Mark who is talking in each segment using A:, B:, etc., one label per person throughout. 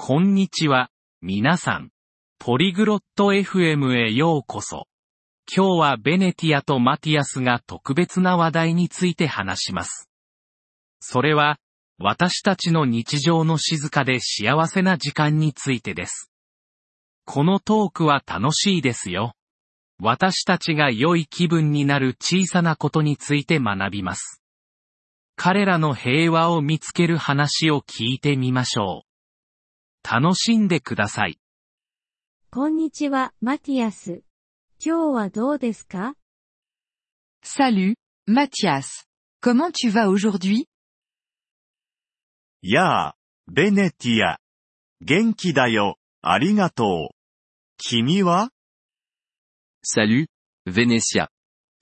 A: こんにちは、皆さん。ポリグロット FM へようこそ。今日はベネティアとマティアスが特別な話題について話します。それは、私たちの日常の静かで幸せな時間についてです。このトークは楽しいですよ。私たちが良い気分になる小さなことについて学びます。彼らの平和を見つける話を聞いてみましょう。楽しんでください。
B: こんにちは、マティアス。今日はどうですか
C: Salut, Mathias. Comment tu vas aujourd'hui?
D: やあ、ベネティア。元気だよ、ありがとう。君は
E: Salut, Vénétia.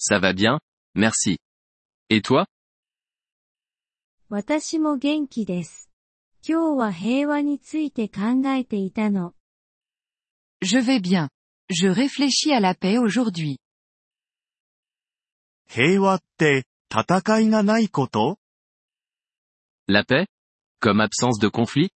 E: Ça va bien, merci. Et toi?
B: 私も元気です。
C: Je vais bien. Je réfléchis à la paix aujourd'hui.
E: La paix? Comme absence de conflit?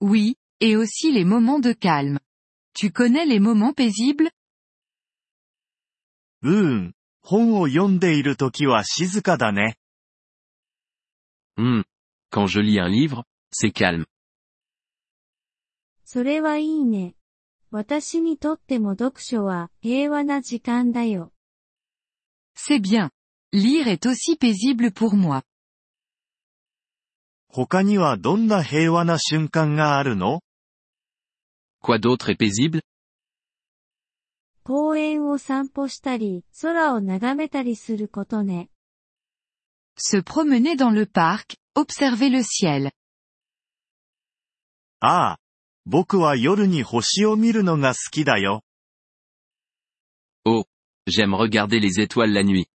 C: Oui, et aussi les moments de calme. Tu connais les moments paisibles?
D: うーん、本を読んでいる時は静かだね。
E: うん。Quand je lis un livre, c'est calme.
B: それはいいね。私にとっても読書は平和な時間だよ。
C: C'est bien. Lire est aussi paisible pour moi.
D: 他にはどんな平和な瞬間があるの
E: Quoi d'autre est paisible
C: Se promener dans le parc, observer le ciel.
E: Oh, j'aime regarder les étoiles la nuit.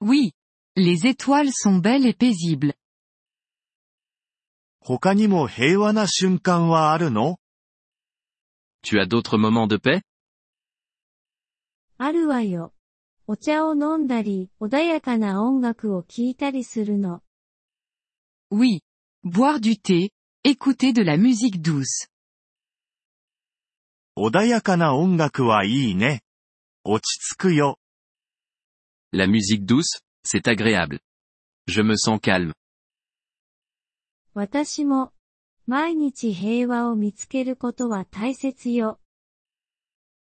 C: Oui, les étoiles sont belles et paisibles.
D: 他にも平和な瞬間はあるの
E: Tu as d'autres moments de paix?
B: あるわよ。お茶を飲んだり、穏やかな音楽を聴いたりするの。
C: Oui. Boire du thé, écouter de la musique douce.
D: 穏やかな音楽はいいね。落ち着くよ。
E: La musique douce, c'est agréable. Je me sens calme.
B: 私も、毎日平和を見つけることは大切よ。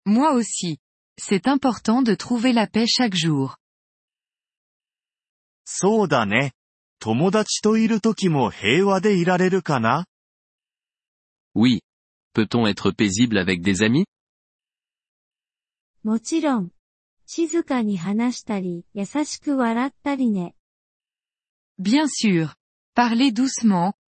C: Moi aussi. C'est important de trouver la paix chaque jour.
D: そうだね。友達といる時も平和でいられるかな
E: Oui. Peut-on être paisible avec des amis?
B: もちろん。静かに話したり、優しく笑ったりね。
C: Bien sûr. Parler doucement,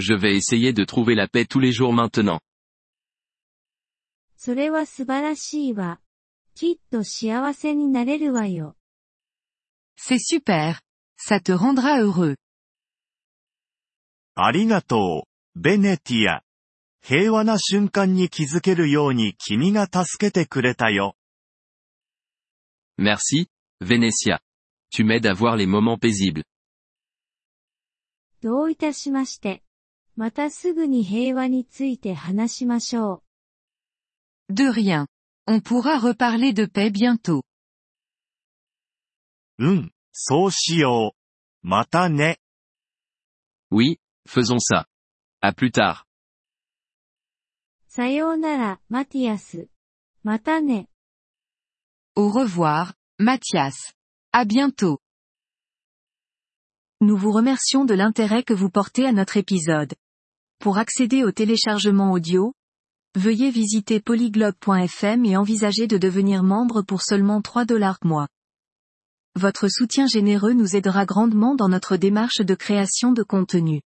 E: je vais essayer de trouver la paix tous les jours maintenant.
C: C'est super. Ça te rendra heureux.
E: Merci, Vénétia. Tu m'aides à voir les moments paisibles.
C: De rien. On pourra reparler de paix bientôt.
E: Oui, faisons ça. À plus tard.
C: Au revoir, Mathias. À bientôt.
F: Nous vous remercions de l'intérêt que vous portez à notre épisode. Pour accéder au téléchargement audio, veuillez visiter polyglobe.fm et envisager de devenir membre pour seulement 3 dollars mois. Votre soutien généreux nous aidera grandement dans notre démarche de création de contenu.